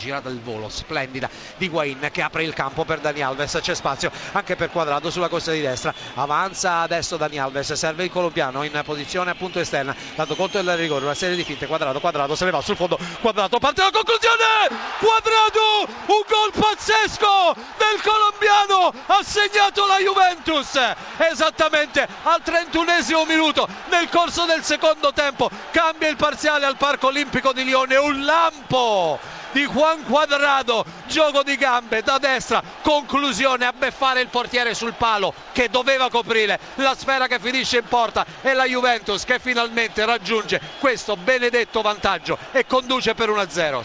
Girata il volo, splendida di Guain che apre il campo per Dani Alves, c'è spazio anche per Quadrado sulla costa di destra, avanza adesso Dani Alves, serve il colombiano in posizione appunto esterna, dando conto del rigore, una serie di finte, Quadrado, Quadrado se ne va sul fondo, Quadrado parte la conclusione, Quadrado, un gol pazzesco del colombiano, ha segnato la Juventus, esattamente al 31esimo minuto, nel corso del secondo tempo, cambia il parziale al Parco Olimpico di Lione, un lampo di Juan Quadrado, gioco di gambe da destra, conclusione a beffare il portiere sul palo che doveva coprire la sfera che finisce in porta e la Juventus che finalmente raggiunge questo benedetto vantaggio e conduce per 1-0.